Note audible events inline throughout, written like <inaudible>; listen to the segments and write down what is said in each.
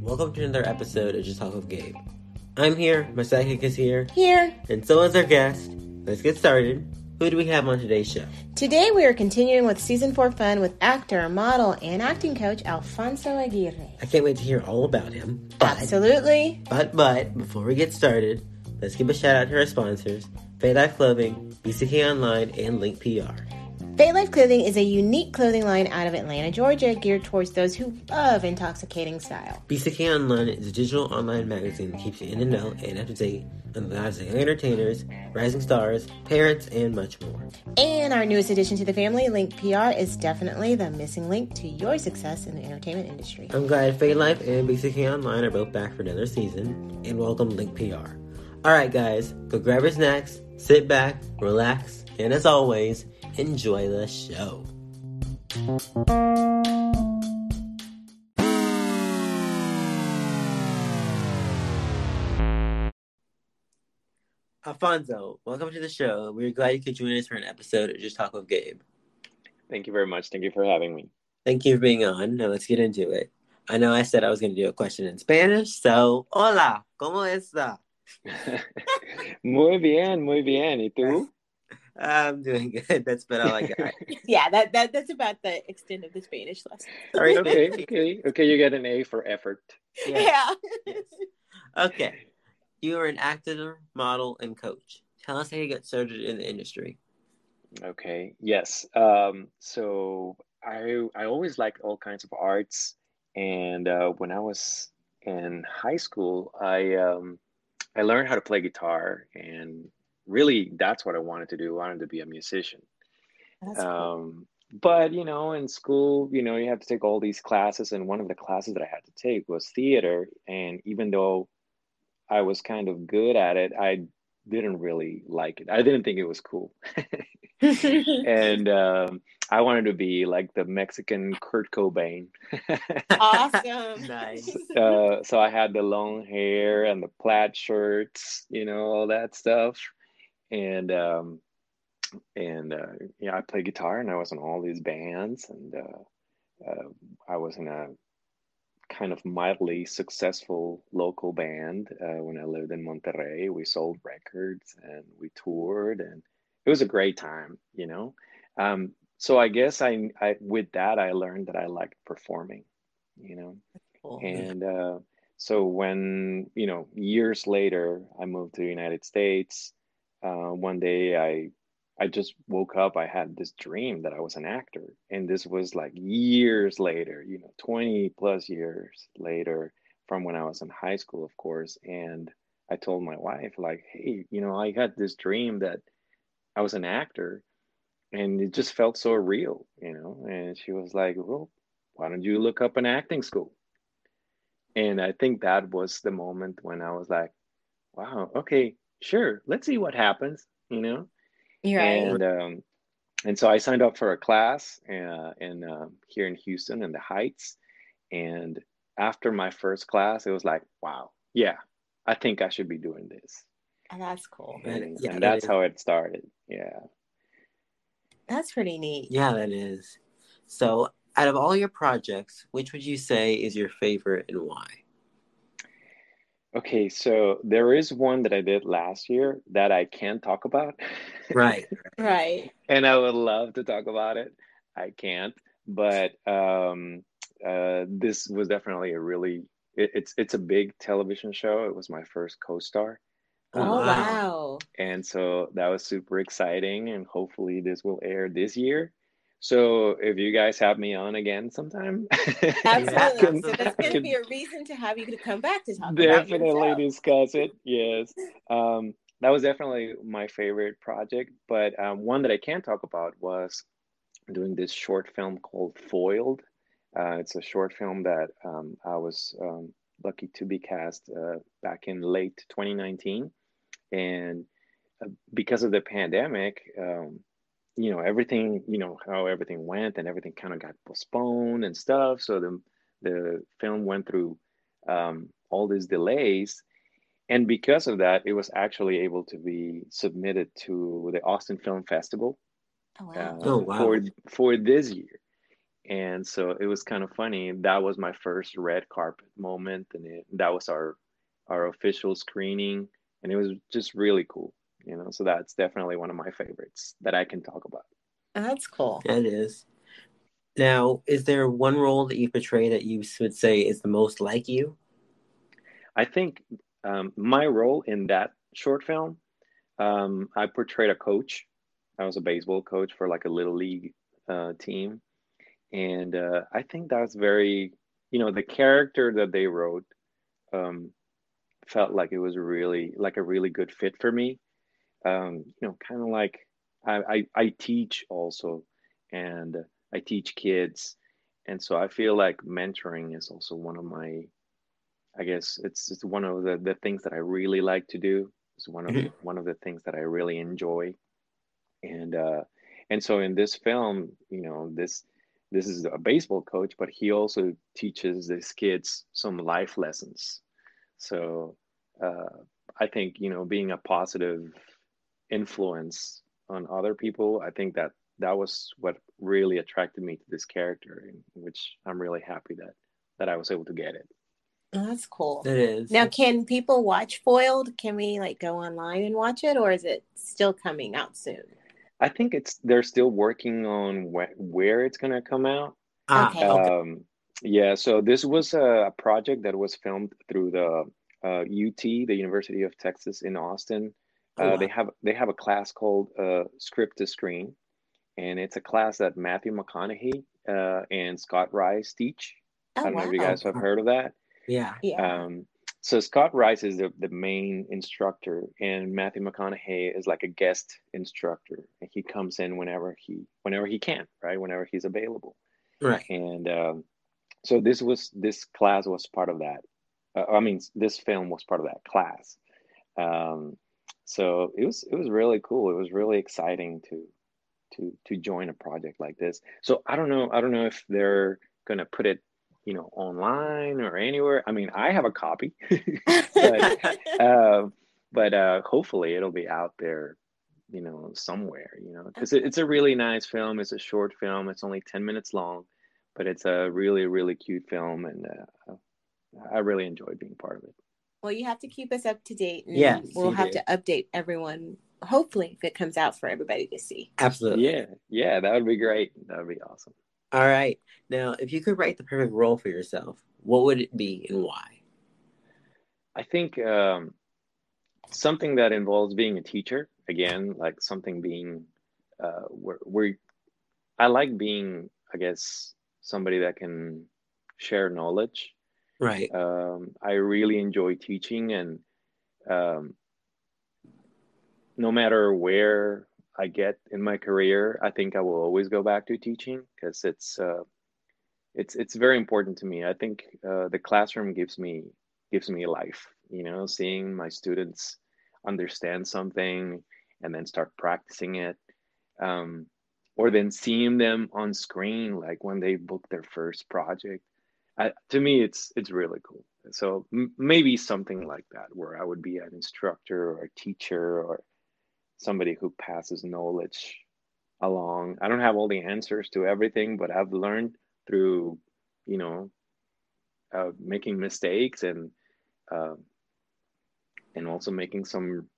Welcome to another episode of Just Talk with Gabe. I'm here, my sidekick is here, Here. and so is our guest. Let's get started. Who do we have on today's show? Today we are continuing with season four fun with actor, model, and acting coach Alfonso Aguirre. I can't wait to hear all about him. But, Absolutely. but, but, before we get started, let's give a shout out to our sponsors, Fay Life Clothing, BCK Online, and Link PR. Fate Life Clothing is a unique clothing line out of Atlanta, Georgia, geared towards those who love intoxicating style. BCK Online is a digital online magazine that keeps you in the know and up to date on the lives of entertainers, rising stars, parents, and much more. And our newest addition to the family, Link PR, is definitely the missing link to your success in the entertainment industry. I'm glad Fade Life and BCK Online are both back for another season, and welcome Link PR. Alright, guys, go grab your snacks, sit back, relax, and as always, enjoy the show. Alfonso, welcome to the show. We're glad you could join us for an episode of Just Talk with Gabe. Thank you very much. Thank you for having me. Thank you for being on. Now let's get into it. I know I said I was going to do a question in Spanish, so hola, ¿cómo está? <laughs> muy bien, muy bien. ¿Y tú? <laughs> I'm doing <laughs> good. That's about all I got. <laughs> Yeah, that, that that's about the extent of the Spanish lesson. Sorry, Okay, <laughs> okay, okay. You get an A for effort. Yeah. Yeah. Okay. You are an actor, model, and coach. Tell us how you got started in the industry. Okay. Yes. Um, so I I always liked all kinds of arts, and uh, when I was in high school, I um, I learned how to play guitar, and really that's what I wanted to do. I wanted to be a musician. That's cool. Um, but you know, in school, you know, you have to take all these classes, and one of the classes that I had to take was theater. And even though I was kind of good at it, I didn't really like it. I didn't think it was cool. <laughs> and um, I wanted to be like the Mexican Kurt Cobain. awesome. <laughs> Nice. uh, so I had the long hair and the plaid shirts, you know, all that stuff. And um, and uh, yeah, I played guitar and I was in all these bands and uh, uh, I was in a kind of mildly successful local band uh, when I lived in Monterrey. We sold records and we toured and it was a great time, you know. Um, so I guess I, I with that I learned that I liked performing, you know. Cool. And uh, so when, you know, years later, I moved to the United States. Uh, one day I I just woke up, I had this dream that I was an actor. And this was like years later, you know, 20 plus years later from when I was in high school, of course. And I told my wife, like, hey, you know, I had this dream that I was an actor and it just felt so real, you know. And she was like, well, why don't you look up an acting school? And I think that was the moment when I was like, wow, okay, sure, let's see what happens, you know? You're right. And um, and so I signed up for a class uh, in uh, here in Houston in the Heights. And after my first class, it was like, wow, yeah, I think I should be doing this. Oh, that's cool. That- And, yeah, and that's is- how it started. Yeah. That's pretty neat. Yeah, that is. So, out of all your projects, which would you say is your favorite and why? Okay, so there is one that I did last year that I can't talk about. Right. <laughs> Right. and I would love to talk about it. I can't, but um, uh, this was definitely a really it, it's it's a big television show. It was my first co-star, Oh, wow. wow. and so that was super exciting. And hopefully, this will air this year. So if you guys have me on again sometime, <laughs> Absolutely. Can- so that's going to be a reason to have you to come back to talk about definitely discuss it. Yes. Um, that was definitely my favorite project. But um, one that I can talk about was doing this short film called Foiled. Uh, it's a short film that um, I was um, lucky to be cast uh, back in late 2019. And uh, because of the pandemic, um, you know, everything, you know, how everything went and everything kind of got postponed and stuff. So the, the film went through um, all these delays. And because of that, it was actually able to be submitted to the Austin Film Festival Oh, wow. uh, Oh, wow. for for this year. and so it was kind of funny. That was my first red carpet moment, and it, that was our our official screening, and it was just really cool. You know, so that's definitely one of my favorites that I can talk about. That's cool. That is. Now, is there one role that you portray that you would say is the most like you? I think um, my role in that short film, um, I portrayed a coach. I was a baseball coach for like a little league uh, team, and uh, I think that's very, you know, the character that they wrote um, felt like it was really like a really good fit for me. Um, you know, kind of like I, I, I teach also, and I teach kids, and so I feel like mentoring is also one of my, I guess it's it's one of the the things that I really like to do. It's one of Mhm. one of the things that I really enjoy, and uh, and so in this film, you know, this this is a baseball coach, but he also teaches these kids some life lessons. So uh, I think you know, being a positive influence on other people, I think that that was what really attracted me to this character, in which I'm really happy that that I was able to get it. Oh, that's cool. It is. Now, can people watch Foiled? Can we like go online and watch it, or is it still coming out soon? I think it's they're still working on wh- where it's gonna come out. ah, Okay. okay. Um, yeah, so this was a project that was filmed through the uh, UT, the University of Texas in Austin. Uh, wow. They have they have a class called uh, Script to Screen, and it's a class that Matthew McConaughey uh, and Scott Rice teach. I Oh don't know if you guys have heard of that. yeah. Yeah. Um, so Scott Rice is the, the main instructor, and Matthew McConaughey is like a guest instructor. And he comes in whenever he whenever he can, right? Whenever he's available. Right. And um, so this was this class was part of that. Uh, I mean, this film was part of that class. Um, so it was it was really cool. It was really exciting to to to join a project like this. So I don't know I don't know if they're gonna put it you know online or anywhere. I mean, I have a copy, <laughs> but uh, <laughs> but uh, hopefully it'll be out there, you know, somewhere. You know, because it, it's a really nice film. It's a short film. It's only ten minutes long, but it's a really really cute film, and uh, I really enjoyed being part of it. Well, you have to keep us up to date, and Yes, we'll have do. to update everyone. Hopefully, if it comes out for everybody to see. Absolutely. Yeah, yeah, that would be great. That would be awesome. All right. Now, if you could write the perfect role for yourself, what would it be and why? I think um, something that involves being a teacher again, like something being uh, where, where I like being, I guess, somebody that can share knowledge. Right. Um, I really enjoy teaching, and um, no matter where I get in my career, I think I will always go back to teaching because it's uh, it's it's very important to me. I think uh, the classroom gives me gives me life. You know, seeing my students understand something and then start practicing it, um, or then seeing them on screen, like when they book their first project. I, to me, it's it's really cool. So m- maybe something like that, where I would be an instructor or a teacher or somebody who passes knowledge along. I don't have all the answers to everything, but I've learned through, you know, uh, making mistakes and uh, and also making some,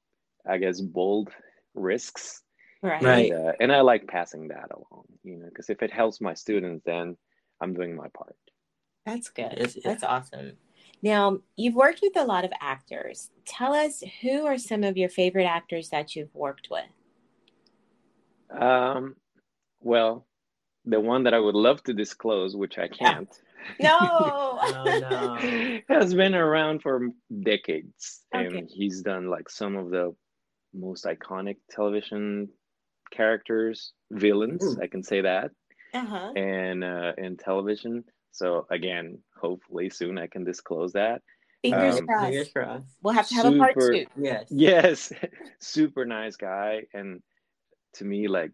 I guess, bold risks. Right. Right. And, uh, and I like passing that along, you know, because if it helps my students, then I'm doing my part. That's good. Yes, yeah. That's awesome. Now, you've worked with a lot of actors. Tell us who are some of your favorite actors that you've worked with? Um, well, the one that I would love to disclose, which I can't, No. <laughs> <laughs> Oh, no. has been around for decades, Okay. and he's done like some of the most iconic television characters, villains. Ooh. I can say that, Uh-huh. and uh, in television. So again, hopefully soon I can disclose that. Fingers Um, crossed. Fingers crossed. We'll have to have a part two. Yes. Yes, <laughs> super nice guy, and to me, like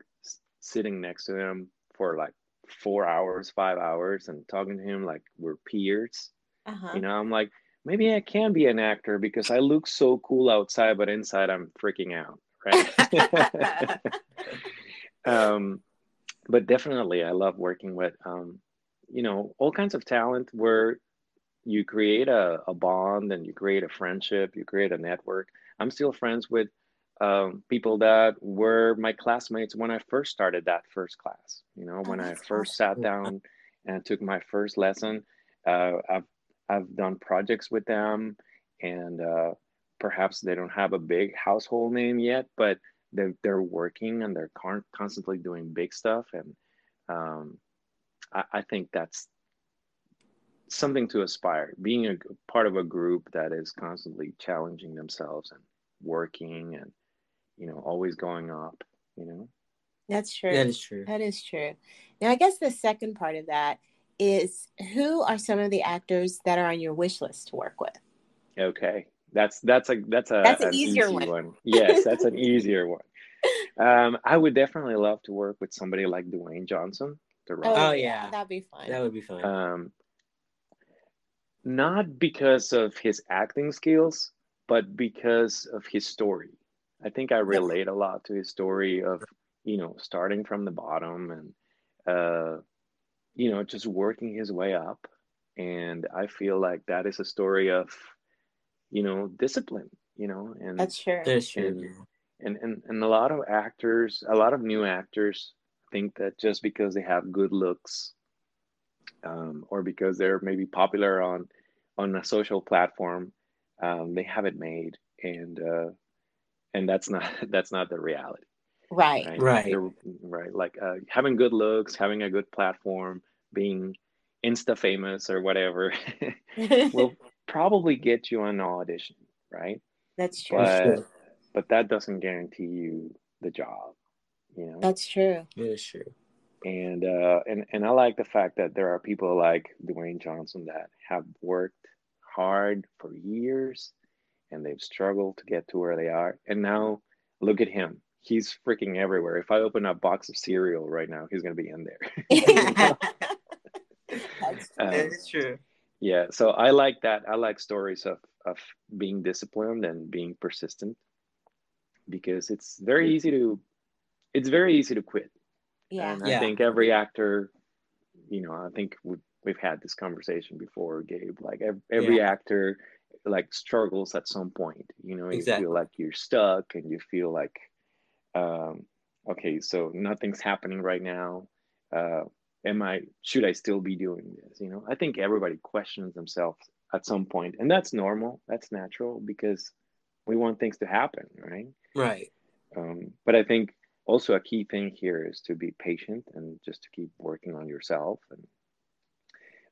sitting next to him for like four hours, five hours, and talking to him like we're peers. Uh-huh. You know, I'm like, maybe I can be an actor because I look so cool outside, but inside I'm freaking out, right? <laughs> <laughs> um, but definitely, I love working with um, you know, all kinds of talent where you create a, a bond and you create a friendship, you create a network. I'm still friends with um, people that were my classmates when I first started that first class. You know, Oh, when I first sat down and took my first lesson, uh, I've I've done projects with them, and uh, perhaps they don't have a big household name yet, but they're they're working and they're con- constantly doing big stuff, and um, I, I think that's something to aspire. Being a part of a group that is constantly challenging themselves and working and you know, always going up, you know? That's true. That is true. That is true. Now, I guess the second part of that is who are some of the actors that are on your wish list to work with? Okay. That's that's a that's a That's an an easier easy one. one. <laughs> Yes, that's an <laughs> easier one. Um, I would definitely love to work with somebody like Dwayne Johnson, The Rock. Oh, yeah. that'd be fun. That would be fun. Um, not because of his acting skills, but because of his story. I think I relate a lot to his story of, you know, starting from the bottom and, uh, you know, just working his way up. And I feel like that is a story of, you know, discipline, you know, and That's true. that is true. and- and, and and a lot of actors, a lot of new actors think that just because they have good looks, um, or because they're maybe popular on on a social platform, um, they have it made, and uh, and that's not <laughs> that's not the reality, Right. right? Right. Right. Like uh, having good looks, having a good platform, being insta famous or whatever, <laughs> <laughs> will probably get you an audition, right? That's true. But true. but that doesn't guarantee you the job, you know. That's true. It is true. and uh, and and I like the fact that there are people like Dwayne Johnson that have worked hard for years, and they've struggled to get to where they are, and now look at him. He's freaking everywhere. If I open a box of cereal right now, he's gonna be in there. <laughs> <laughs> That's <laughs> Um, That is true. yeah, so I like that. I like stories of of being disciplined and being persistent because it's very easy to it's very easy to quit. yeah. And I Yeah. think every actor, you know, I think we've, we've had this conversation before, Gabe. Like every, every Yeah. actor, like struggles at some point. You know, you feel like you're stuck, and you feel like, um, okay, so nothing's happening right now. Uh, am I? Should I still be doing this? You know, I think everybody questions themselves at some point, and that's normal. That's natural because we want things to happen, right? Right. Um, but I think also a key thing here is to be patient and just to keep working on yourself and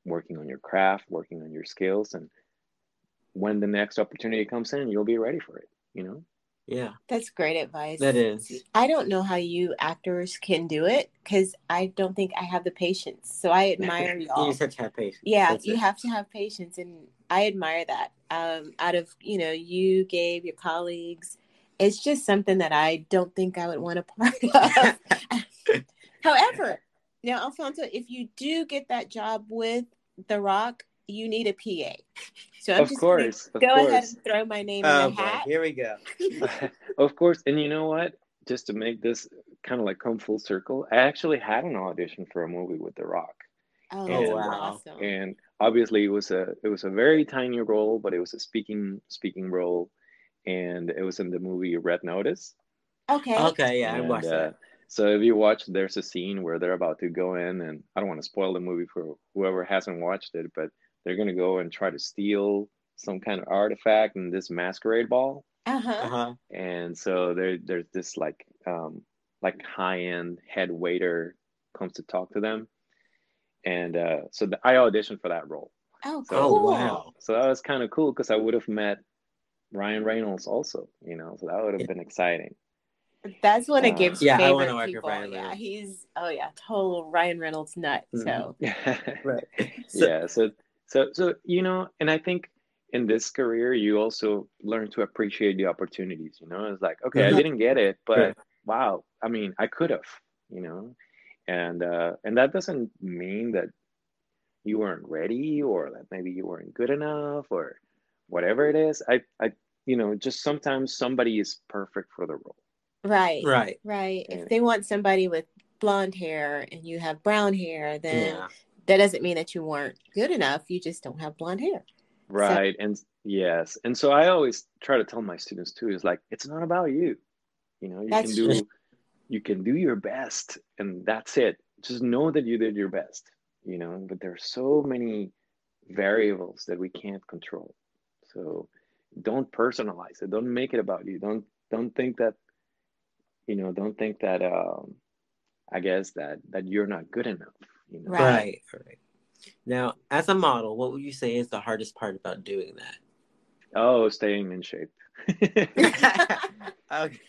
working on your craft, working on your skills. And when the next opportunity comes in, you'll be ready for it, you know? Yeah. That's great advice. That is. I don't know how you actors can do it because I don't think I have the patience. So I <laughs> admire You all. y'all. just have to have patience. Yeah, That's you it. have to have patience, and I admire that. Um, out of you know, you, Gabe, your colleagues, it's just something that I don't think I would want a part <laughs> of. <laughs> However, now Alfonso, if you do get that job with The Rock, you need a PA. So I'm of just gonna course, of go ahead and throw my name Oh, in the oh, boy. hat. Here we go. <laughs> of course. And you know what? Just to make this kind of like come full circle, I actually had an audition for a movie with The Rock. Oh, Oh, that's wow. awesome. and obviously it was a it was a very tiny role but it was a speaking speaking role and it was in the movie red notice Okay. Okay, yeah, I watched uh, that. so if you watch there's a scene where they're about to go in and i don't want to spoil the movie for whoever hasn't watched it but they're going to go and try to steal some kind of artifact in this masquerade ball Uh huh. Uh-huh. and so there there's this like um like high-end head waiter comes to talk to them and uh so the, i auditioned for that role Oh, so, Oh, cool. wow. So that was kind of cool because I would have met Ryan Reynolds also, you know, so that would have been exciting. That's one of Uh, Gabe's Yeah, I favorite wanna work with people. Ryan yeah, he's oh yeah, total Ryan Reynolds nut. So <laughs> Right. So, yeah, so so so you know, and I think in this career you also learn to appreciate the opportunities. You know, it's like okay, Mhm. I didn't get it, but Right. wow, I mean, I could have, you know, and uh, and that doesn't mean that you weren't ready or that maybe you weren't good enough or whatever it is. I I you know, just sometimes somebody is perfect for the role. right, right. right. If they want somebody with blonde hair and you have brown hair, then Yeah. that doesn't mean that you weren't good enough. You just don't have blonde hair. Right. So, and yes. And so I always try to tell my students too is like it's not about you. You know, you can do true. you can do your best and that's it. Just know that you did your best, you know, but there's so many variables that we can't control. So don't personalize it. Don't make it about you. Don't don't think that you know, don't think that um I guess that that you're not good enough. You know? Right. Right. Now, as a model, what would you say is the hardest part about doing that? Oh, staying in shape. <laughs> okay.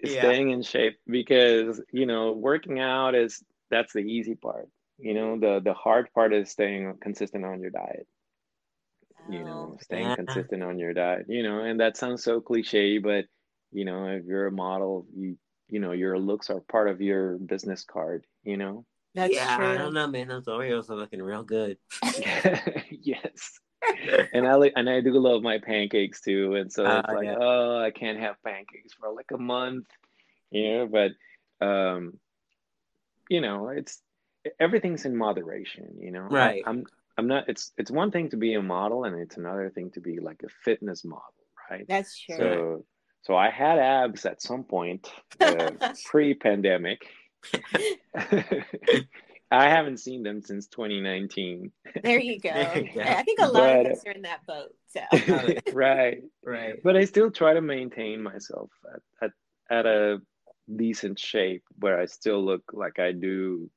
Yeah. Staying in shape because you know working out is that's the easy part. You know the the hard part is staying consistent on your diet. You know, oh, staying yeah. consistent on your diet. You know, and that sounds so cliche, but you know, if you're a model, you you know your looks are part of your business card. You know. That's yeah, true. I don't know, man. Those Oreos are looking real good. <laughs> <laughs> yes. and I like, and I do love my pancakes too. And so uh, it's like, yeah. oh, I can't have pancakes for like a month, you know. But, um, you know, it's everything's in moderation, you know. Right. I, I'm I'm not. It's it's one thing to be a model, and it's another thing to be like a fitness model, right? That's true. So so I had abs at some point uh, <laughs> pre-pandemic. <laughs> I haven't seen them since 2019. <laughs> There you go. I think a lot but, of us are in that boat. So. right, right. But I still try to maintain myself at, at at a decent shape where I still look like I do.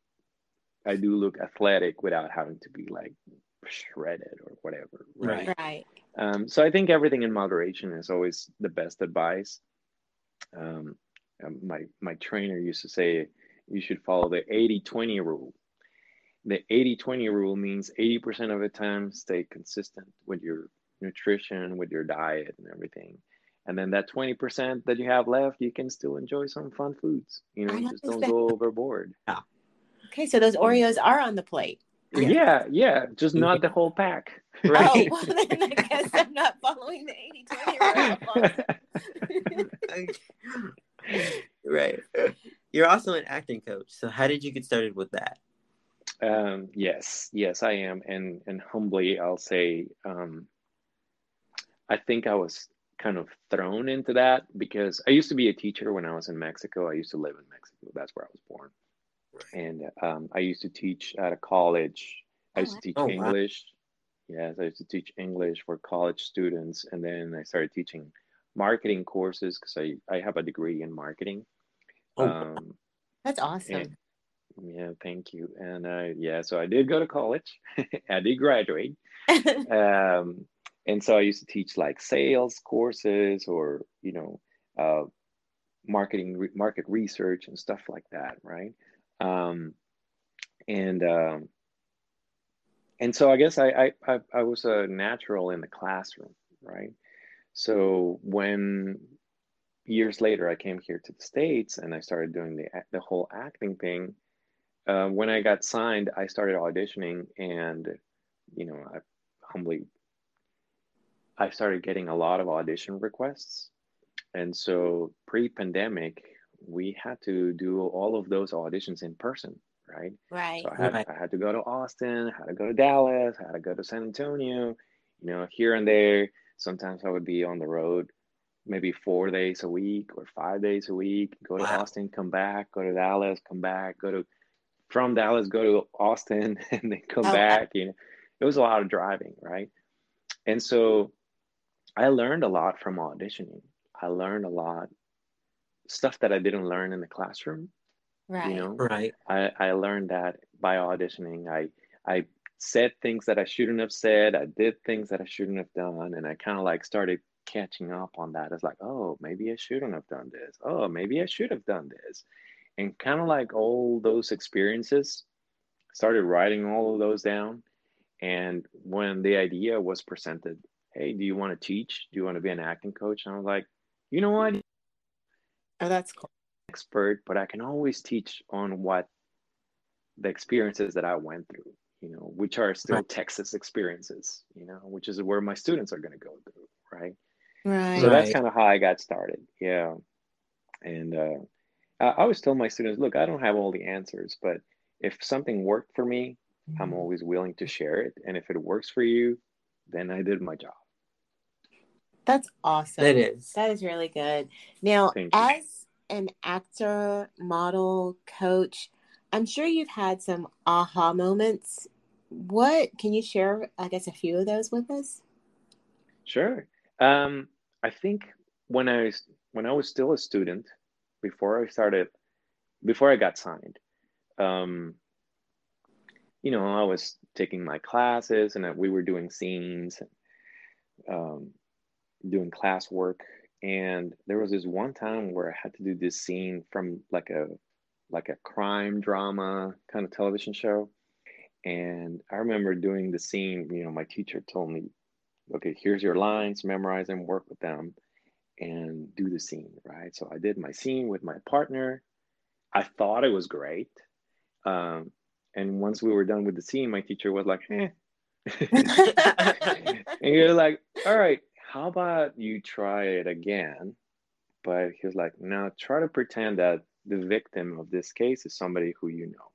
I do look athletic without having to be like shredded or whatever. Right. Right. Um, so I think everything in moderation is always the best advice. Um, um my my trainer used to say you should follow the 80-20 rule. The 80-20 rule means 80% of the time stay consistent with your nutrition, with your diet and everything. And then that 20% that you have left, you can still enjoy some fun foods. You know, just don't go overboard. Yeah. Okay, so those Oreos are on the plate. Yeah, yeah, yeah just not the whole pack. <laughs> Right. Oh, well, then I guess I'm not following the 80 20 rule. <laughs> right. <laughs> You're also an acting coach. So how did you get started with that? Um, yes, yes, I am. And and humbly I'll say um, I think I was kind of thrown into that because I used to be a teacher when I was in Mexico. I used to live in Mexico. That's where I was born. And um, I used to teach at a college. I used to teach oh, English. Wow. Yes, I used to teach English for college students. And then I started teaching marketing courses because I, I have a degree in marketing. Oh, um, that's awesome. And, yeah, thank you. And uh, yeah, so I did go to college. <laughs> I did graduate. <laughs> um, and so I used to teach like sales courses or you know uh, marketing re- market research and stuff like that, right? Um, and um, and so I guess I, I I was a natural in the classroom, right? So when years later I came here to the states and I started doing the the whole acting thing. Uh, when I got signed, I started auditioning, and you know, I humbly, I started getting a lot of audition requests, and so pre-pandemic, we had to do all of those auditions in person, right? Right. So I had, right. I had to go to Austin, I had to go to Dallas, I had to go to San Antonio, you know, here and there. Sometimes I would be on the road maybe four days a week or five days a week, go to wow. Austin, come back, go to Dallas, come back, go to from Dallas, go to Austin, <laughs> and then come oh, back. You know, it was a lot of driving, right? And so I learned a lot from auditioning. I learned a lot stuff that I didn't learn in the classroom. Right. You know, right. I, I learned that by auditioning. I I said things that I shouldn't have said. I did things that I shouldn't have done, and I kind of like started catching up on that. It's like, oh, maybe I shouldn't have done this. Oh, maybe I should have done this, and kind of like all those experiences, started writing all of those down. And when the idea was presented, hey, do you want to teach? Do you want to be an acting coach? And I was like, you know what? Oh, that's cool. Expert, but I can always teach on what the experiences that I went through, you know, which are still right. Texas experiences, you know, which is where my students are going to go through, right? Right. So that's kind of how I got started. Yeah. And uh, I always tell my students, look, I don't have all the answers, but if something worked for me, I'm Mhm. always willing to share it. And if it works for you, then I did my job. That's awesome. It is. That is really good. Now, as an actor, model, coach, I'm sure you've had some aha moments. What can you share? I guess a few of those with us. Sure. Um, I think when I was when I was still a student, before I started, before I got signed, um, you know, I was taking my classes and we were doing scenes, um, doing class work, and there was this one time where I had to do this scene from like a like a crime drama kind of television show. And I remember doing the scene, you know, my teacher told me, okay, here's your lines, memorize them, work with them, and do the scene, right? So I did my scene with my partner. I thought it was great. Um, and once we were done with the scene, my teacher was like, eh. <laughs> <laughs> and you're like, all right, how about you try it again? But he was like, now try to pretend that the victim of this case is somebody who you know.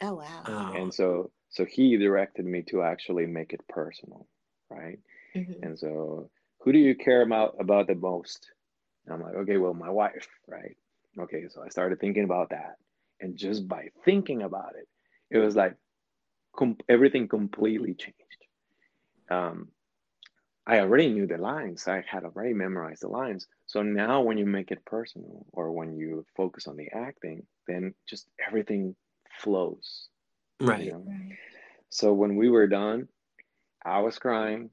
oh wow. Oh. And so so he directed me to actually make it personal, right? Mhm. And so who do you care about about the most? And I'm like, okay, well, my wife, right? Okay, so I started thinking about that. And just by thinking about it, it was like com- everything completely changed. Um, I already knew the lines. I had already memorized the lines. So now when you make it personal or when you focus on the acting, then just everything flows. you right. know? Right. So when we were done, I was crying.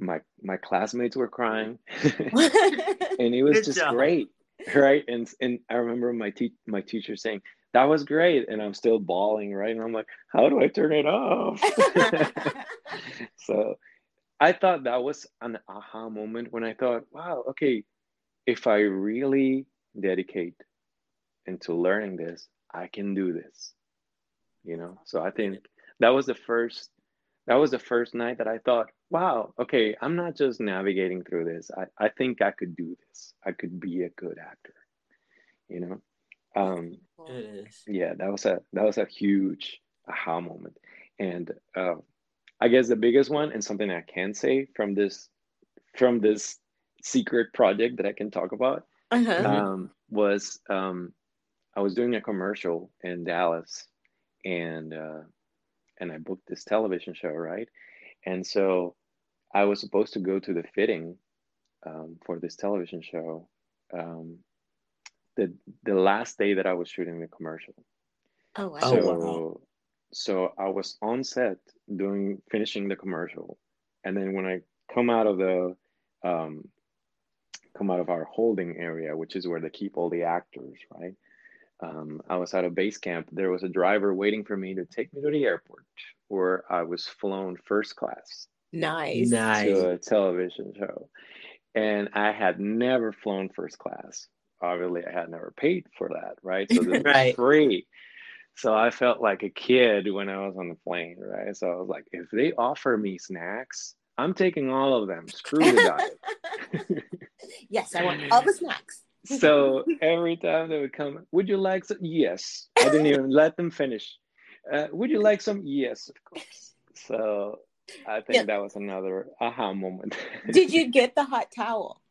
My my classmates were crying. <laughs> <laughs> and it was Good just job. great. Right. And and I remember my te- my teacher saying, that was great. And I'm still bawling, right? And I'm like, how do I turn it off? <laughs> so I thought that was an aha moment when I thought, wow, okay, if I really dedicate into learning this, I can do this. You know, so I think that was the first that was the first night that I thought, wow, okay, I'm not just navigating through this. I, I think I could do this. I could be a good actor. You know? Um It is. yeah that was a that was a huge aha moment and uh, i guess the biggest one and something i can say from this from this secret project that i can talk about uh-huh. Mhm. um, was um, i was doing a commercial in dallas and uh, and i booked this television show right and so i was supposed to go to the fitting um, for this television show um, the the last day that i was shooting the commercial Oh wow. Oh, wow. So I was on set doing finishing the commercial, and then when I come out of the um, come out of our holding area, which is where they keep all the actors, right? Um, I was at a base camp. There was a driver waiting for me to take me to the airport, where I was flown first class Nice. Nice. to a television show, and I had never flown first class. Obviously, I had never paid for that, right? So this <laughs> Right. was free. So I felt like a kid when I was on the plane, right? So I was like, if they offer me snacks, I'm taking all of them. Screw the diet. <laughs> yes, I want all the snacks. so every time they would come, would you like some? Yes. I didn't even <laughs> let them finish. Uh, would you like some? Yes, of course. So I think Yeah. that was another aha moment. Did you <laughs> get the hot towel?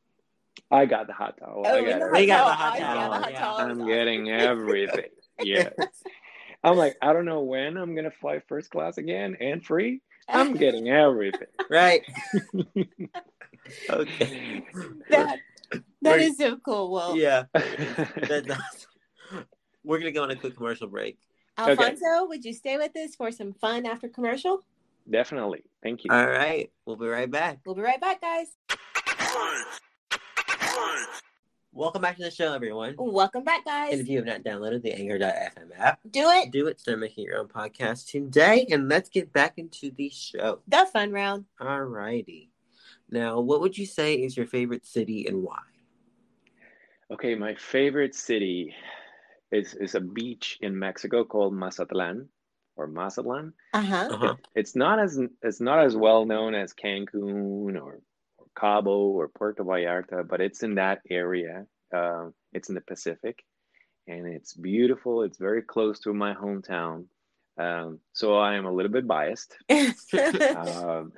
I got the hot towel. I and got the it. They got the Oh, hot yeah, the towel, hot yeah. towel was I'm awesome. getting everything. Yeah. I'm like, I don't know when I'm gonna fly first class again and free. I'm <laughs> getting everything. Right. <laughs> okay. that that We're- is so cool. Well, Yeah. <laughs> That, that's, we're gonna go on a quick commercial break. Alfonso, would you stay with us for some fun after commercial? Definitely. Thank you. All right. We'll be right back. We'll be right back, guys. Welcome back to the show, everyone. Welcome back, And guys. if you have not downloaded the Anchor.fm app, Do it. do it. Start making your own podcast today, and let's get back into the show. The fun round. All righty. Now, what would you say is your favorite city and why? Okay, my favorite city is is a beach in Mexico called Mazatlan or Mazatlan. Uh huh. Uh-huh. It's not as it's not as well known as Cancun or, or Cabo or Puerto Vallarta, but it's in that area. Uh, it's in the Pacific, and it's beautiful. It's very close to my hometown. Um, so I am a little bit biased, <laughs> <laughs> um,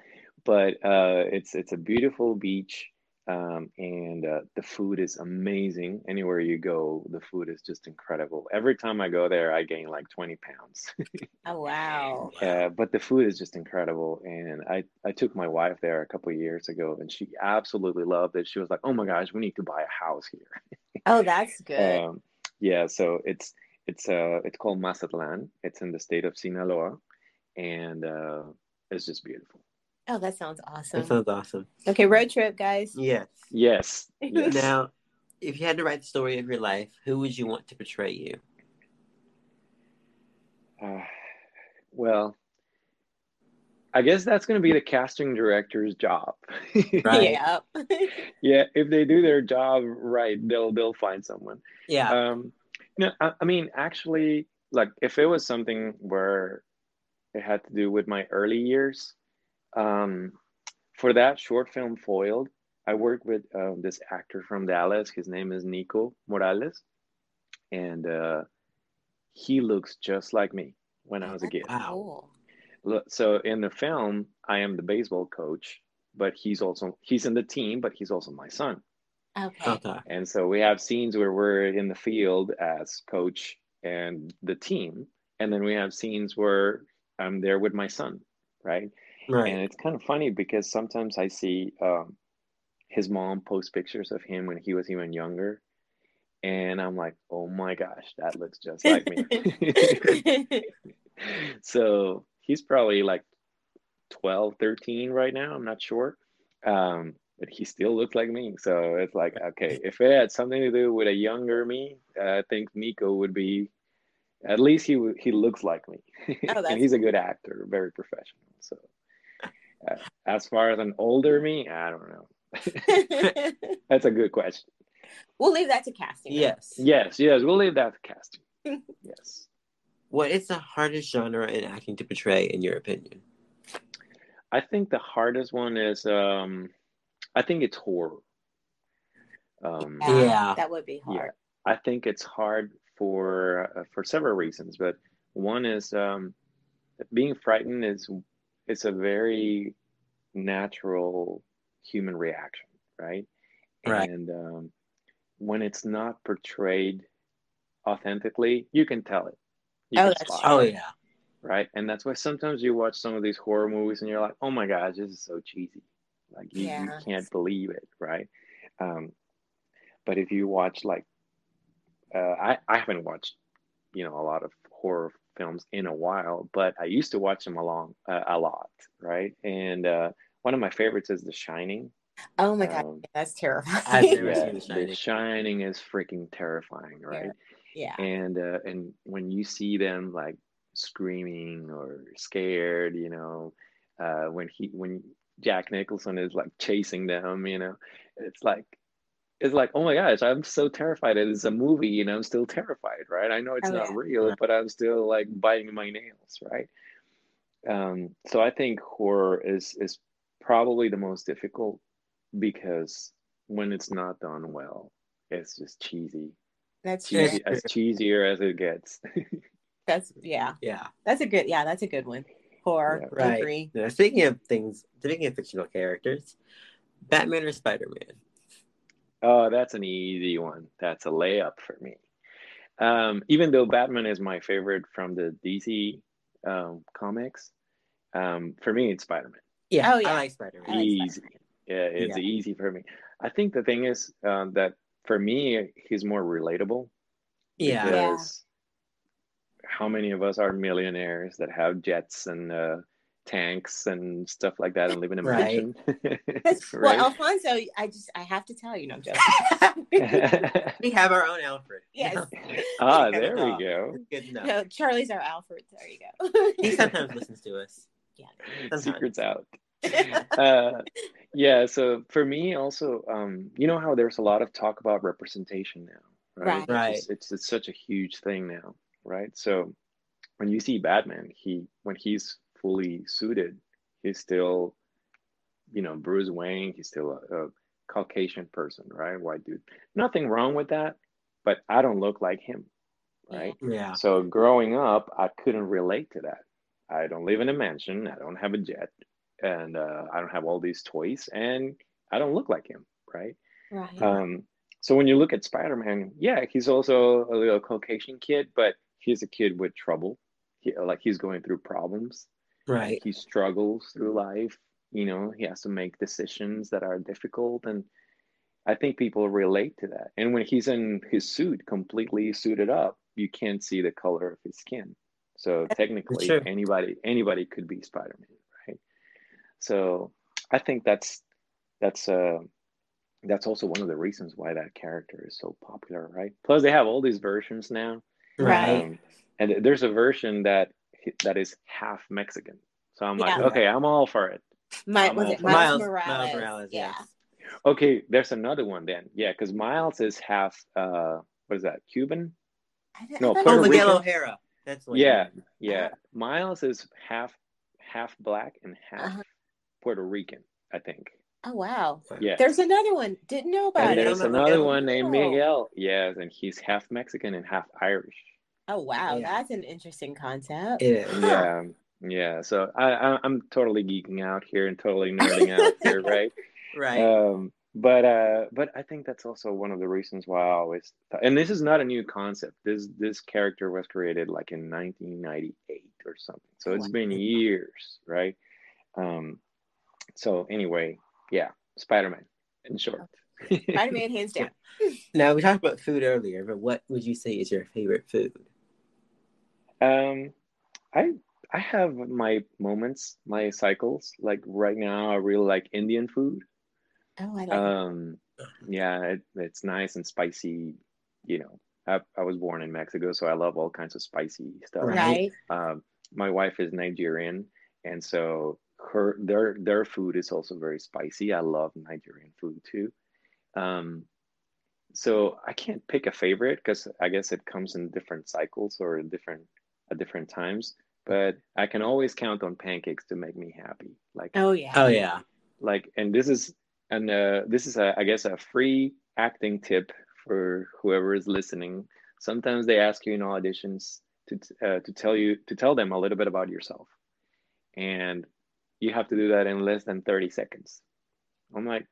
but uh, it's it's a beautiful beach, um, and uh, the food is amazing. Anywhere you go, the food is just incredible. Every time I go there, I gain like twenty pounds. <laughs> oh wow! Uh, but the food is just incredible, and I I took my wife there a couple of years ago, and she absolutely loved it. She was like, "Oh my gosh, we need to buy a house here." oh, that's <laughs> good. Um, yeah, so it's it's uh it's called Mazatlan. It's in the state of Sinaloa, and uh, it's just beautiful. Oh, that sounds awesome. That sounds awesome. Okay, road trip, guys. Yes. Yes. yes. <laughs> Now, if you had to write the story of your life, who would you want to portray you? Uh, well, I guess that's going to be the casting director's job. <laughs> Right. Yeah. <laughs> yeah, if they do their job right, they'll they'll find someone. Yeah. Um, no, I, I mean, actually, like if it was something where it had to do with my early years, um, for that short film foiled, I worked with uh, this actor from Dallas. His name is Nico Morales, and uh, he looks just like me when I was a kid. Wow. Look, So in the film, I am the baseball coach, but he's also he's in the team, but he's also my son. Okay. Okay. And so we have scenes where we're in the field as coach and the team, and then we have scenes where I'm there with my son, right? Right. And it's kind of funny because sometimes I see um, his mom post pictures of him when he was even younger, and I'm like, oh my gosh, that looks just like me. <laughs> <laughs> so he's probably like 12, 13 right now. I'm not sure. Um, but he still looks like me. So it's like, okay, if it had something to do with a younger me, I think Nico would be, at least he he looks like me. Oh, <laughs> and he's a good actor, very professional. So as far as an older me, I don't know. <laughs> That's a good question. we'll leave that to casting. yes. Yes, yes, we'll leave that to casting. <laughs> yes. What is the hardest genre in acting to portray, in your opinion? I think the hardest one is um I think it's horror. Um Yeah. That would be hard. Yeah, I think it's hard for uh, for several reasons, but one is um being frightened is it's a very natural human reaction, right? Right. And um when it's not portrayed authentically, you can tell it. You Oh, can that's spot true. Oh it. yeah. right? And that's why sometimes you watch some of these horror movies and you're like, oh my gosh, this is so cheesy. Like you, you can't believe it, right? Um, but if you watch like, uh, I I haven't watched, you know, a lot of horror films in a while, but I used to watch them along uh, a lot, right? And uh, one of my favorites is The Shining. Oh my god, Um, that's terrifying. I've never Yeah, seen The Shining. The Shining is freaking terrifying, right? yeah. and uh, and when you see them like screaming or scared you know uh, when he when jack nicholson is like chasing them you know it's like it's like oh my gosh i'm so terrified it's a movie and i'm still terrified right i know it's Oh, not yeah. real Right. but i'm still like biting my nails right um so i think horror is is probably the most difficult because when it's not done well it's just cheesy That's true. cheesy, as cheesier as it gets. <laughs> That's yeah. Yeah. That's a good yeah, that's a good one. Horror. Yeah. Right. Agree. Now, speaking of things, speaking of fictional characters, Batman or Spider Man? Oh, that's an easy one. That's a layup for me. Um, even though Batman is my favorite from the DC um, comics, um, for me it's Spider Man. Yeah, Oh, yeah. I like Spider Man. like Easy. Spider-Man. Yeah, it's Yeah. easy for me. I think the thing is um, that for me he's more relatable. Yeah. Yeah. How many of us are millionaires that have jets and uh, tanks and stuff like that and live in a Right. mansion? <laughs> That's, right? Well, Alfonso, I just I have to tell you, no I'm joking. <laughs> <laughs> we have our own Alfred. yes. ah, there we go. Good enough. No, Charlie's our Alfred. There you go. He sometimes listens to us. Yeah. Sometimes. Secrets out. uh, yeah. So for me, also, um, you know how there's a lot of talk about representation now, right? Right. Right. It's, it's it's such a huge thing now, right? So when you see Batman, he when he's fully suited, he's still, you know, Bruce Wayne. He's still a, a Caucasian person, right? White dude. Nothing wrong with that, but I don't look like him, right? Yeah. So growing up, I couldn't relate to that. I don't live in a mansion. I don't have a jet, and uh, I don't have all these toys, and I don't look like him, right? Right. Um, so when you look at Spider-Man, yeah, he's also a little Caucasian kid, but he's a kid with trouble. He, like he's going through problems. Right. He struggles through life. You know, he has to make decisions that are difficult, and I think people relate to that. And when he's in his suit, completely suited up, you can't see the color of his skin. So technically, true. anybody anybody could be Spider-Man, right? So I think that's that's uh that's also one of the reasons why that character is so popular, right? Plus, they have all these versions now, Right. um, and there's a version that that is half Mexican. So I'm like, Yeah. okay, I'm all for it. My, was it for Miles, Miles- Morales? Miles Morales, Yeah. yes. Okay, there's another one then. Yeah, because Miles is half. uh What is that? Cuban? I, No, I Oh, Puerto Miguel Rican? O'Hara. That's what Yeah, you yeah. Miles is half half black and half Uh-huh. Puerto Rican, I think. Oh wow. Yeah. There's another one. Didn't know about And it. there's Miguel. another one named. Miguel. Yes, and he's half Mexican and half Irish. Oh wow, Yeah. that's an interesting concept. It <laughs> is. Yeah, yeah. So I, I I'm totally geeking out here and totally nerding out here, <laughs> right? Right. Um, but uh, but I think that's also one of the reasons why I always thought, and this is not a new concept. This this character was created like in 1998 or something. So it's been years, right? Um, so anyway, yeah, Spider-Man in short. Spider-Man <laughs> hands down. now we talked about food earlier, but what would you say is your favorite food? Um, I I have my moments, my cycles. Like right now, I really like Indian food. Oh, I like Um, yeah, it, it's nice and spicy. You know, I, I was born in Mexico, so I love all kinds of spicy stuff. right. right. Um, my wife is Nigerian, and so her their their food is also very spicy. I love Nigerian food too. Um, so I can't pick a favorite because I guess it comes in different cycles or different at different times. But I can always count on pancakes to make me happy. Like Oh yeah. Oh yeah. like and this is and uh, this is a, I guess a free acting tip for whoever is listening. Sometimes they ask you in all auditions to uh, to tell you to tell them a little bit about yourself, and you have to do that in less than thirty seconds. I'm like,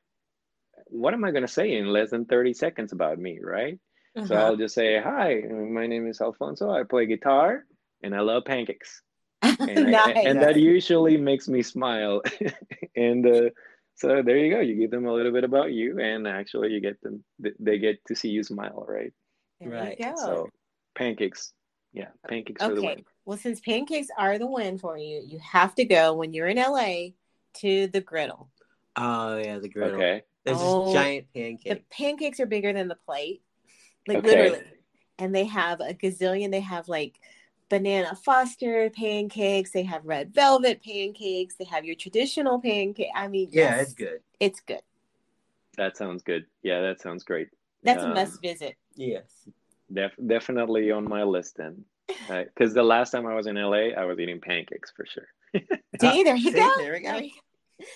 what am I gonna say in less than thirty seconds about me, right? So Uh-huh. I'll just say, hi, my name is Alfonso. I play guitar and I love pancakes <laughs> and, I- and that usually makes me smile <laughs> and uh, so there you go you give them a little bit about you and actually you get them. They get to see you smile right There Right. so pancakes yeah pancakes for the okay. win Well, since pancakes are the win for you, you have to go when you're in LA to the griddle. Oh yeah, the griddle. okay There's Oh, this giant pancake. The pancakes are bigger than the plate, like Okay. literally. And they have a gazillion. They have like banana foster pancakes. They have red velvet pancakes. They have your traditional pancake. I mean, Yeah, yes, it's good. It's good. that sounds good yeah that sounds great That's Um, a must visit. Yes. Def- definitely on my list then <laughs> because the last time i was in la i was eating pancakes for sure <laughs> See, there you see, go. there we go.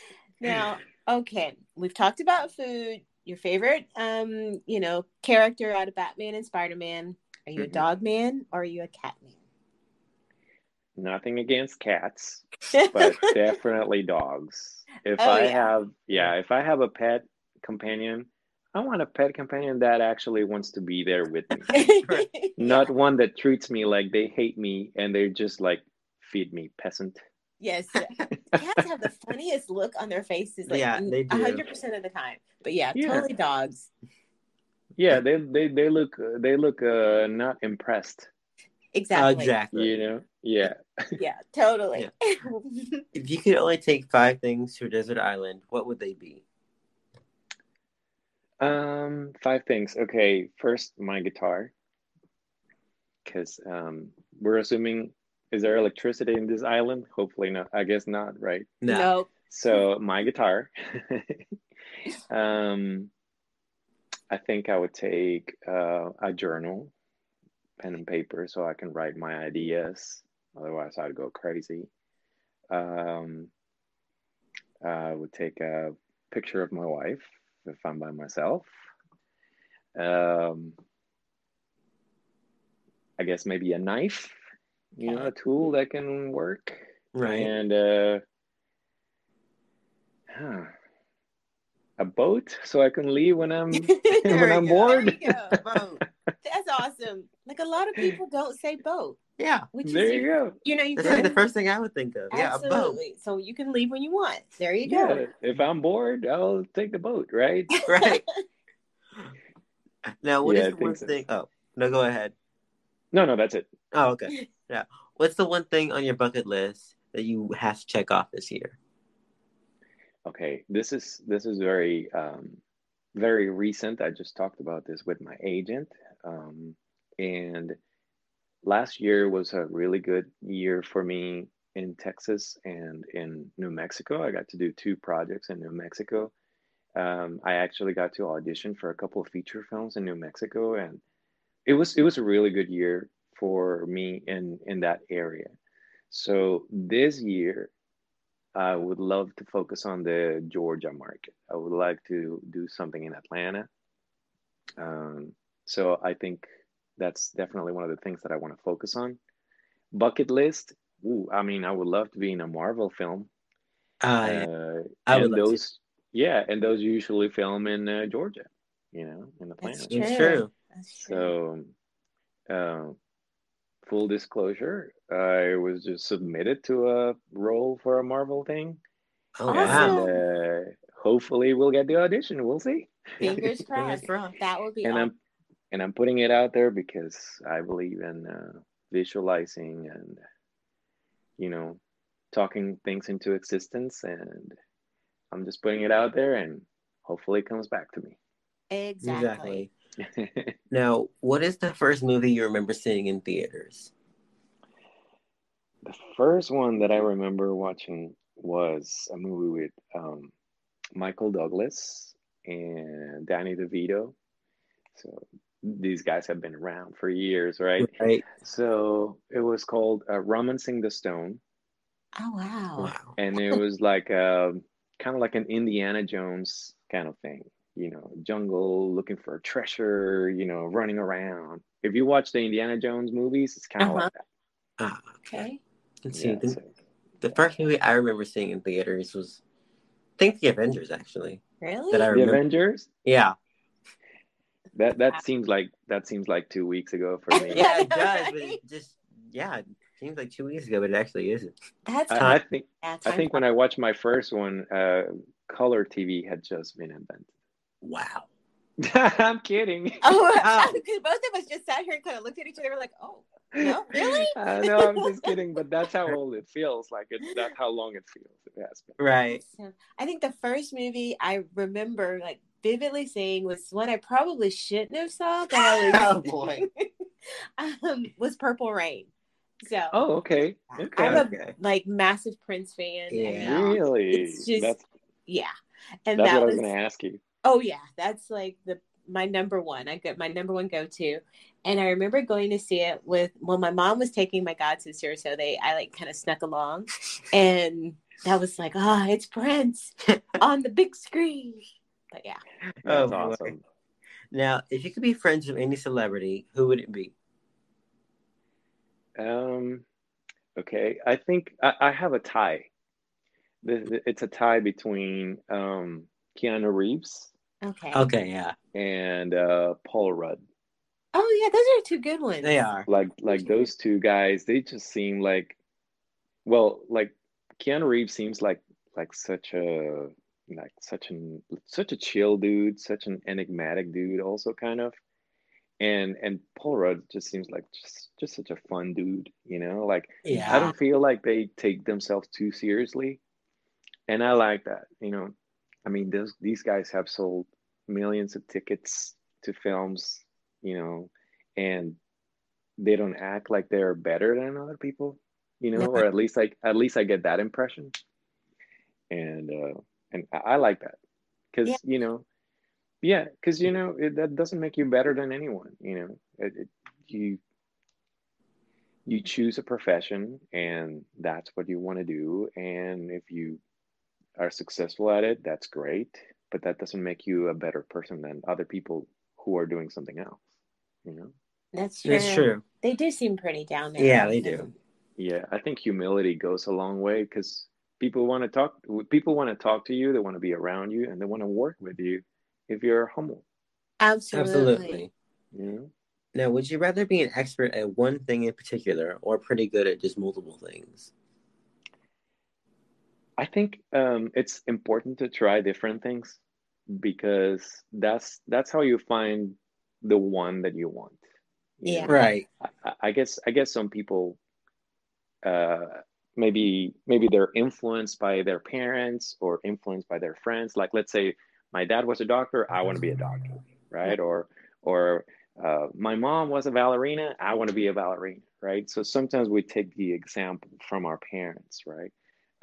Now, okay, we've talked about food. Your favorite, um, you know, character out of Batman and Spider Man. Are you a Mhm. dog man or are you a cat nothing against cats but <laughs> definitely dogs. If Oh, I yeah. have, yeah, if I have a pet companion, I want a pet companion that actually wants to be there with me, <laughs> <laughs> not one that treats me like they hate me and they're just like feed me, peasant. Yes, cats have the funniest look on their faces. Like, Yeah, they do. hundred percent of the time. But yeah, Yeah. totally dogs. Yeah, they they they look they look uh, not impressed. Exactly. exactly. You know, yeah. Yeah, totally. <laughs> If you could only take five things to a desert island, what would they be? Um, five things. Okay, first my guitar, because um, we're assuming is there electricity in this island? Hopefully not. I guess not, right? No. Nope. So my guitar. <laughs> um, I think I would take uh, a journal, pen and paper, so I can write my ideas. Otherwise, I'd go crazy. Um, I would take a picture of my wife if I'm by myself. Um, I guess maybe a knife, you know, a tool that can work. Right. And uh, huh, a boat so I can leave when I'm <laughs> There when I'm go. bored. There you go, boat. <laughs> That's awesome. Like a lot of people don't say boat, Yeah. which There is you go. you know you That's like the first thing I would think of. Yeah, a boat. absolutely. So you can leave when you want. There you Yeah, go. if I'm bored, I'll take the boat, right? <laughs> Right. <laughs> Now, what is Yeah, I the think one so. thing? Oh, no, go ahead. No, no, that's it. Oh, okay. <laughs> Yeah. What's the one thing on your bucket list that you have to check off this year? Okay, this is this is very um, very recent. I just talked about this with my agent, um, and last year was a really good year for me in Texas and in New Mexico. I got to do two projects in New Mexico. Um, I actually got to audition for a couple of feature films in New Mexico, and it was it was a really good year for me in in that area. So this year, I would love to focus on the Georgia market. I would like to do something in Atlanta. Um, so I think that's definitely one of the things that I want to focus on. Bucket list. Ooh, I mean, I would love to be in a Marvel film. Uh. Uh, I would and love to. those, yeah, and those usually film in uh, Georgia, you know, in the Atlanta. It's true. true. That's true. So, uh, full disclosure, I was just submitted to a role for a Marvel thing, Oh, Awesome. wow. and uh, hopefully we'll get the audition. We'll see. Fingers <laughs> Fingers crossed. crossed. That would be and awesome. I'm and I'm putting it out there because I believe in uh, visualizing and you know talking things into existence, and I'm just putting it out there, and hopefully it comes back to me. Exactly. Exactly. <laughs> Now, what is the first movie you remember seeing in theaters? The first one that I remember watching was a movie with um, Michael Douglas and Danny DeVito. So these guys have been around for years, right? Right. So it was called uh, Romancing the Stone, Oh wow. Wow. and it was <laughs> like a kind of like an Indiana Jones kind of thing. You know, jungle looking for a treasure. You know, running around. If you watch the Indiana Jones movies, it's kind of Uh-huh. like that. Ah, Okay. let's see. Yeah, the, so- the first movie I remember seeing in theaters was, I think, The Avengers, actually. Really? That I the remember. Avengers. Yeah. That that seems like that seems like two weeks ago for me. <laughs> Yeah, it does, Right? but it just, yeah, it seems like two weeks ago, but it actually isn't. That's I, I think Yeah, I think when I watched my first one, uh, color TV had just been invented. Wow. <laughs> I'm kidding. Oh, <laughs> Wow. because both of us just sat here and kind of looked at each other. We're like, oh, no, really? I know I'm just kidding, but that's how old it feels. Like it, that's how long it feels. It has been. Right. I think the first movie I remember like vividly seeing was one I probably shouldn't have saw, but I <laughs> was Oh, boy. <laughs> um, was Purple Rain. So Oh, okay. Okay. I'm a Okay. like massive Prince fan. Yeah. Um, really? it's just- that's yeah, and that's that what I was, was going to ask you. oh yeah, that's like the my number one. I got my number one go to, and I remember going to see it with well, my mom was taking my god sister, so they I like kind of snuck along, and that was like ah, it's Prince on the big screen. But yeah, Oh, That's boy. awesome. Now, if you could be friends with any celebrity, who would it be? Um, okay. I think I, I have a tie. The, the- it's a tie between um, Keanu Reeves okay. Okay, yeah. and uh, Paul Rudd. Oh yeah, those are two good ones. They are. like like those two guys they just seem like well like keanu reeves seems like like such a like such an such a chill dude such an enigmatic dude also kind of. And and paul rudd just seems like just just such a fun dude you know? Like i don't feel like they take themselves too seriously. And i like that you know? I mean those these guys have sold millions of tickets to films you know? And they don't act like they're better than other people you know? Or at least like at least i get that impression. And uh and i, I like that because Yeah. you know yeah because you know it, that doesn't make you better than anyone you know it, it, you you choose a profession and that's what you want to do and if you are successful at it that's great but that doesn't make you a better person than other people who are doing something else you know That's true. That's true. They do seem pretty down there. Yeah, they do. Yeah, I think humility goes a long way because people want to talk. People want to talk to you. They want to be around you, and they want to work with you if you're humble. Absolutely. Absolutely. You know. Now, would you rather be an expert at one thing in particular or pretty good at just multiple things? I think um, it's important to try different things because that's that's how you find the one that you want. you Yeah. know? Right. I, I guess I guess some people uh, maybe maybe they're influenced by their parents or influenced by their friends. Like let's say my dad was a doctor, I want to be a doctor, right? Or or uh, my mom was a ballerina, I want to be a ballerina, right? So sometimes we take the example from our parents, right?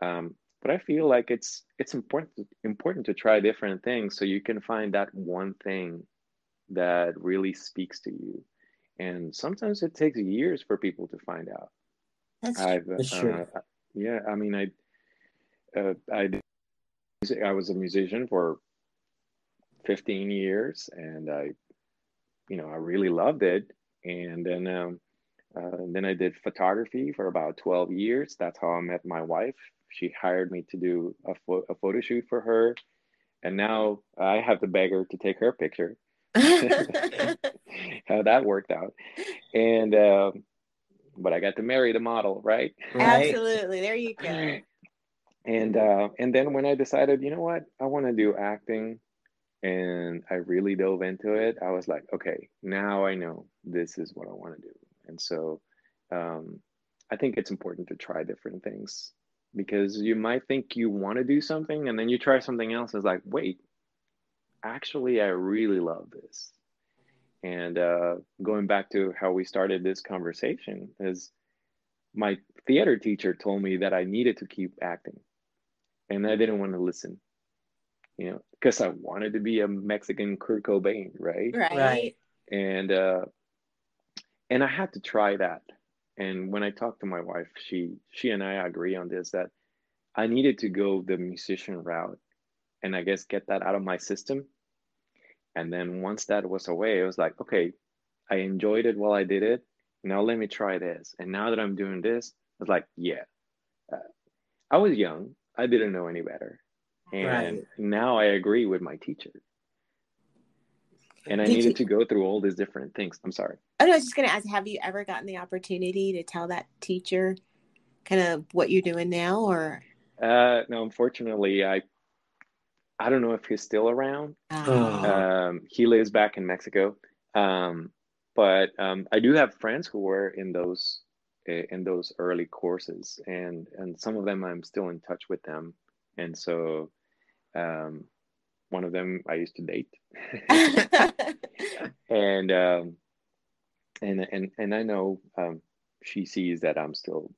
Um, but I feel like it's it's important important to try different things so you can find that one thing that really speaks to you. And sometimes it takes years for people to find out. That's I've That's uh, true. yeah, I mean, I uh, I did- I was a musician for 15 years, and I, you know, I really loved it. And then um, uh, then I did photography for about 12 years. That's how I met my wife. She hired me to do a, pho- a photo shoot for her, and now I have to beg her to take her picture. <laughs> <laughs> how that worked out, and um, but I got to marry the model, right? Right. Absolutely. There you go. <clears throat> and uh and then when i decided you know what i want to do acting and i really dove into it i was like okay now i know this is what i want to do and so um i think it's important to try different things because you might think you want to do something and then you try something else and it's like wait actually i really love this and uh going back to how we started this conversation is my theater teacher told me that I needed to keep acting, and I didn't want to listen, you know, because I wanted to be a Mexican Kurt Cobain, right? Right. Right. And uh, and I had to try that. And when I talked to my wife, she she and I agree on this that I needed to go the musician route, and I guess get that out of my system. And then once that was away, it was like, okay, I enjoyed it while I did it. Now let me try this. And now that I'm doing this, I was like, yeah. Uh, I was young. I didn't know any better. And Right. now I agree with my teacher. And I Did needed you- to go through all these different things. I'm sorry. Oh, no, I was just going to ask have you ever gotten the opportunity to tell that teacher kind of what you're doing now or? Uh, no, unfortunately, I I don't know if he's still around. Oh. Um, he lives back in Mexico. Um, but um, I do have friends who were in those in those early courses, and and some of them I'm still in touch with them, and so um, one of them I used to date, <laughs> and um, and and and I know um, she sees that I'm still,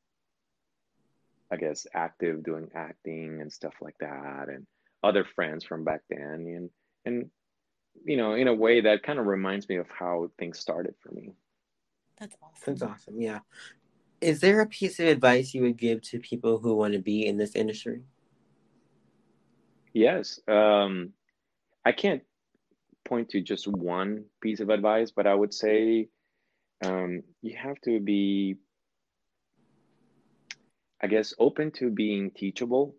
I guess, active doing acting and stuff like that, and other friends from back then, and and you know, in a way that kind of reminds me of how things started for me. That's awesome. That's awesome. Yeah. Is there a piece of advice you would give to people who want to be in this industry? Yes. Um, I can't point to just one piece of advice, but I would say um, you have to be, I guess, open to being teachable.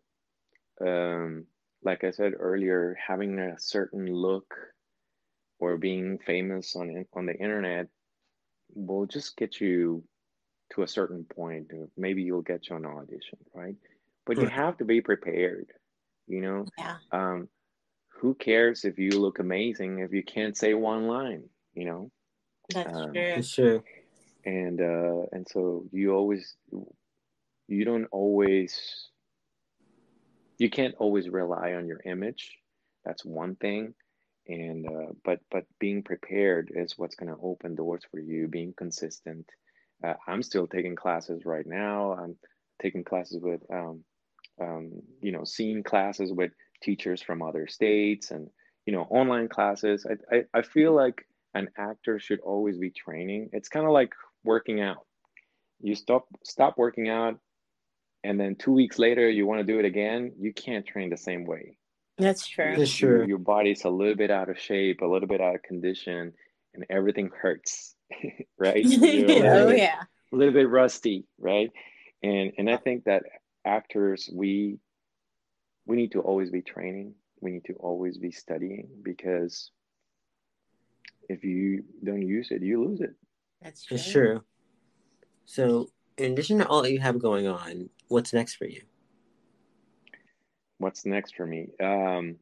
Um, like I said earlier, having a certain look or being famous on on the internet will just get you to a certain point. Maybe you'll get you an audition, right? But you have to be prepared. You know, Yeah. um, who cares if you look amazing if you can't say one line? You know, That's Um, true. It's true. and uh, and so you always you don't always you can't always rely on your image. That's one thing. And uh, but but being prepared is what's going to open doors for you being consistent. Uh, i'm still taking classes right now. I'm taking classes with um, um, you know scene classes with teachers from other states and you know online classes. I, I, I feel like an actor should always be training. It's kind of like working out. You stop stop working out and then two weeks later you want to do it again you can't train the same way That's true. That's your, true. your body's a little bit out of shape a little bit out of condition and everything hurts <laughs> right? <laughs> You know, a little oh bit- yeah. a little bit rusty, right? And and I think that actors we we need to always be training. We need to always be studying because if you don't use it, you lose it. That's true. It's true. So, in addition to all that you have going on, what's next for you? What's next for me? Um,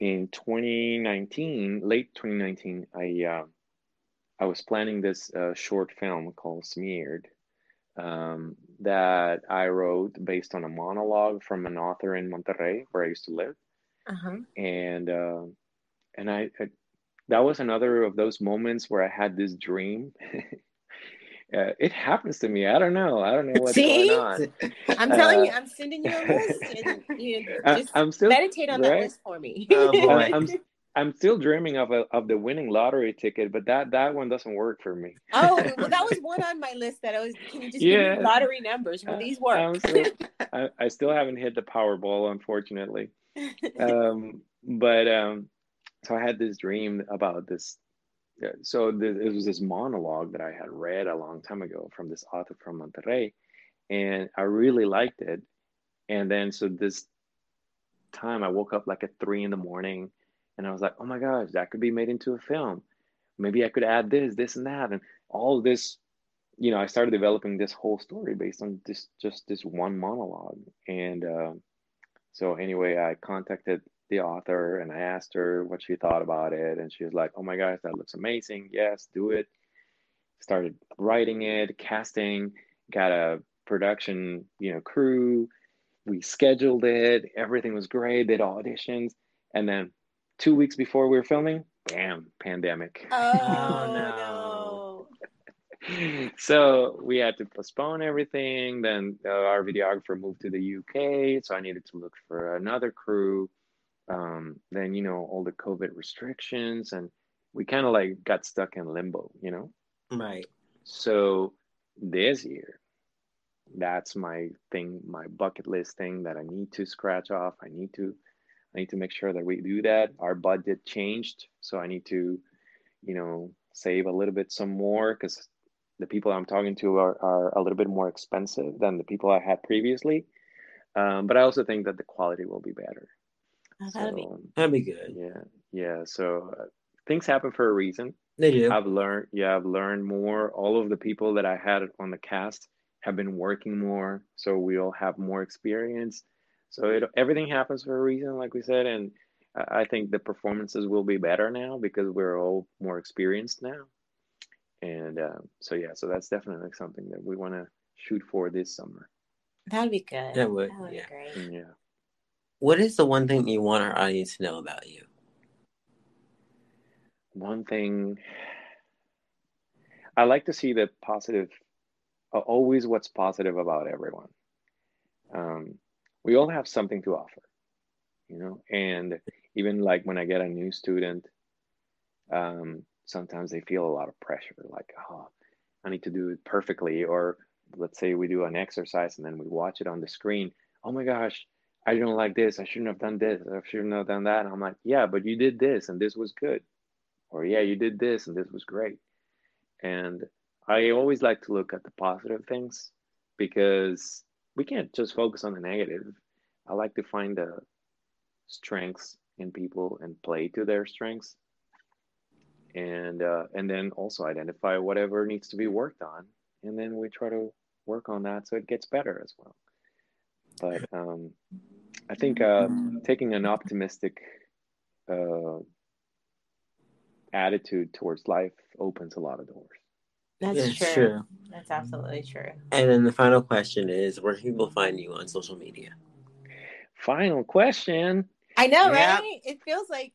in 2019, late 2019, I uh, I was planning this uh, short film called Smeared um, that I wrote based on a monologue from an author in Monterrey, where I used to live. Uh-huh. and uh, and I, I that was another of those moments where I had this dream. <laughs> uh, it happens to me. I don't know. I don't know what's See? going on. I'm telling Uh, you, I'm sending you a list and you know, <laughs> just I'm still meditate on that list for me. Oh, <laughs> boy. I- I'm I'm still dreaming of a, of the winning lottery ticket, but that that one doesn't work for me. oh, <laughs> well, that was one on my list that I was. Can you just Yeah. give me lottery numbers? Will Uh, these work? Still- I, I still haven't hit the Powerball, unfortunately. um, but um, so I had this dream about this. So th- it was this monologue that I had read a long time ago from this author from Monterrey, and I really liked it. And then so this time I woke up like at three in the morning, and I was like, "Oh my gosh, that could be made into a film. Maybe I could add this, this, and that, and all this." You know, I started developing this whole story based on this just this one monologue, and. Uh, so anyway, I contacted the author and I asked her what she thought about it, and she was like, "Oh my gosh, that looks amazing! Yes, do it." Started writing it, casting, got a production, you know, crew. We scheduled it. Everything was great. Did auditions, and then two weeks before we were filming, bam, pandemic. oh no. no! <laughs> so we had to postpone everything. Then uh, our videographer moved to the UK, so I needed to look for another crew. Um, then you know all the COVID restrictions, and we kind of like got stuck in limbo, you know. Right. So this year, that's my thing, my bucket list thing that I need to scratch off. I need to, I need to make sure that we do that. Our budget changed, so I need to, you know, save a little bit some more because the people I'm talking to are, are a little bit more expensive than the people I had previously. Um, but I also think that the quality will be better. Oh, that'll be So, That'd be good. yeah, yeah. So uh, things happen for a reason. They do. I've learned, yeah, I've learned more. All of the people that I had on the cast have been working more, so we all have more experience. So it, everything happens for a reason, like we said, and I I think the performances will be better now because we're all more experienced now. And uh, so yeah, so that's definitely something that we want to shoot for this summer. that'd be good. That would, That would yeah. be great. Yeah. What is the one thing you want our audience to know about you? One thing I like to see the positive, uh, always what's positive about everyone. Um, we all have something to offer, you know, and even like when I get a new student, um, sometimes they feel a lot of pressure, like, oh, I need to do it perfectly. Or let's say we do an exercise and then we watch it on the screen. Oh my gosh, I don't like this. I shouldn't have done this. I shouldn't have done that. And I'm like, yeah, but you did this and this was good. Or yeah, you did this and this was great. And I always like to look at the positive things because we can't just focus on the negative. I like to find the strengths in people and play to their strengths. And uh, and then also identify whatever needs to be worked on, and then we try to work on that so it gets better as well. But um, I think uh, taking an optimistic uh, attitude towards life opens a lot of doors. That's Yeah, it's true. true. That's absolutely true. And then the final question is where can people find you on social media? Final question. I know, Yeah. right? It feels like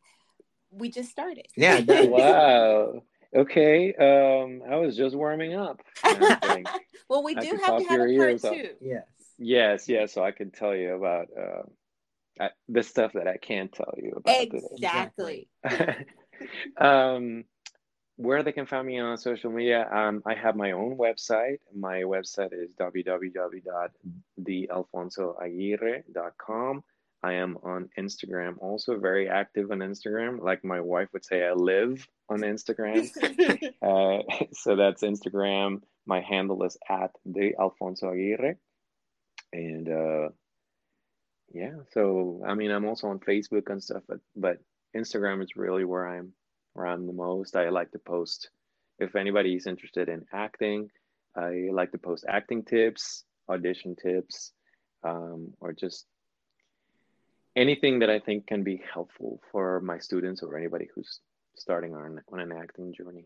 we just started. Yeah. Wow. Okay. Um, I was just warming up. No, I'm kidding. well, we I do have to have your a part ears two. Yes. yes, yes. So I can tell you about uh, I, the stuff that I can't tell you about Exactly. today. <laughs> um, where they can find me on social media, um, I have my own website. My website is www.thealfonsoaguirre.com. I am on Instagram, also very active on Instagram. Like my wife would say, I live on Instagram. <laughs> uh, <laughs> so that's Instagram. My handle is at the Alfonso Aguirre. And uh, yeah, so I mean, I'm also on Facebook and stuff, but, but Instagram is really where I'm where I'm the most. I like to post if anybody is interested in acting. I like to post acting tips, audition tips, um, or just anything that I think can be helpful for my students or anybody who's starting on, on an acting journey.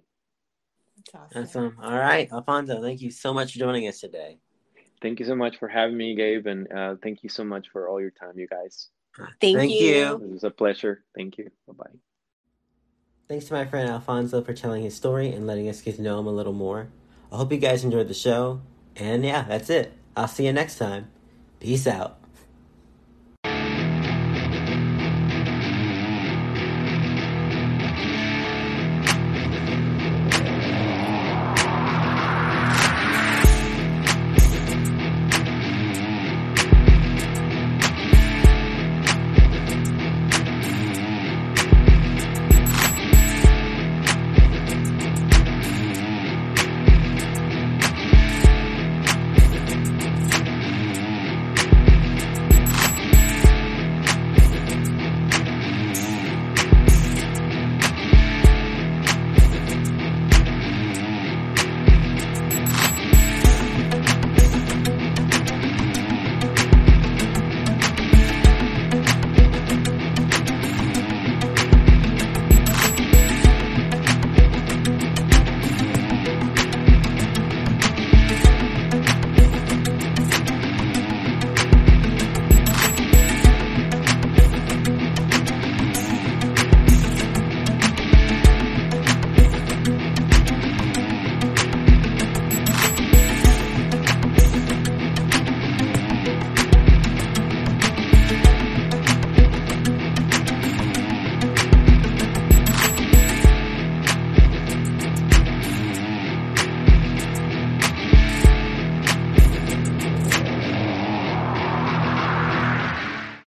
That's awesome. awesome. All right, Alfonso, thank you so much for joining us today. Thank you so much for having me, Gabe, and uh, thank you so much for all your time, you guys. Thank, thank you. you. It was a pleasure. Thank you. Bye bye. Thanks to my friend Alfonso for telling his story and letting us get to know him a little more. I hope you guys enjoyed the show. And yeah, that's it. I'll see you next time. Peace out.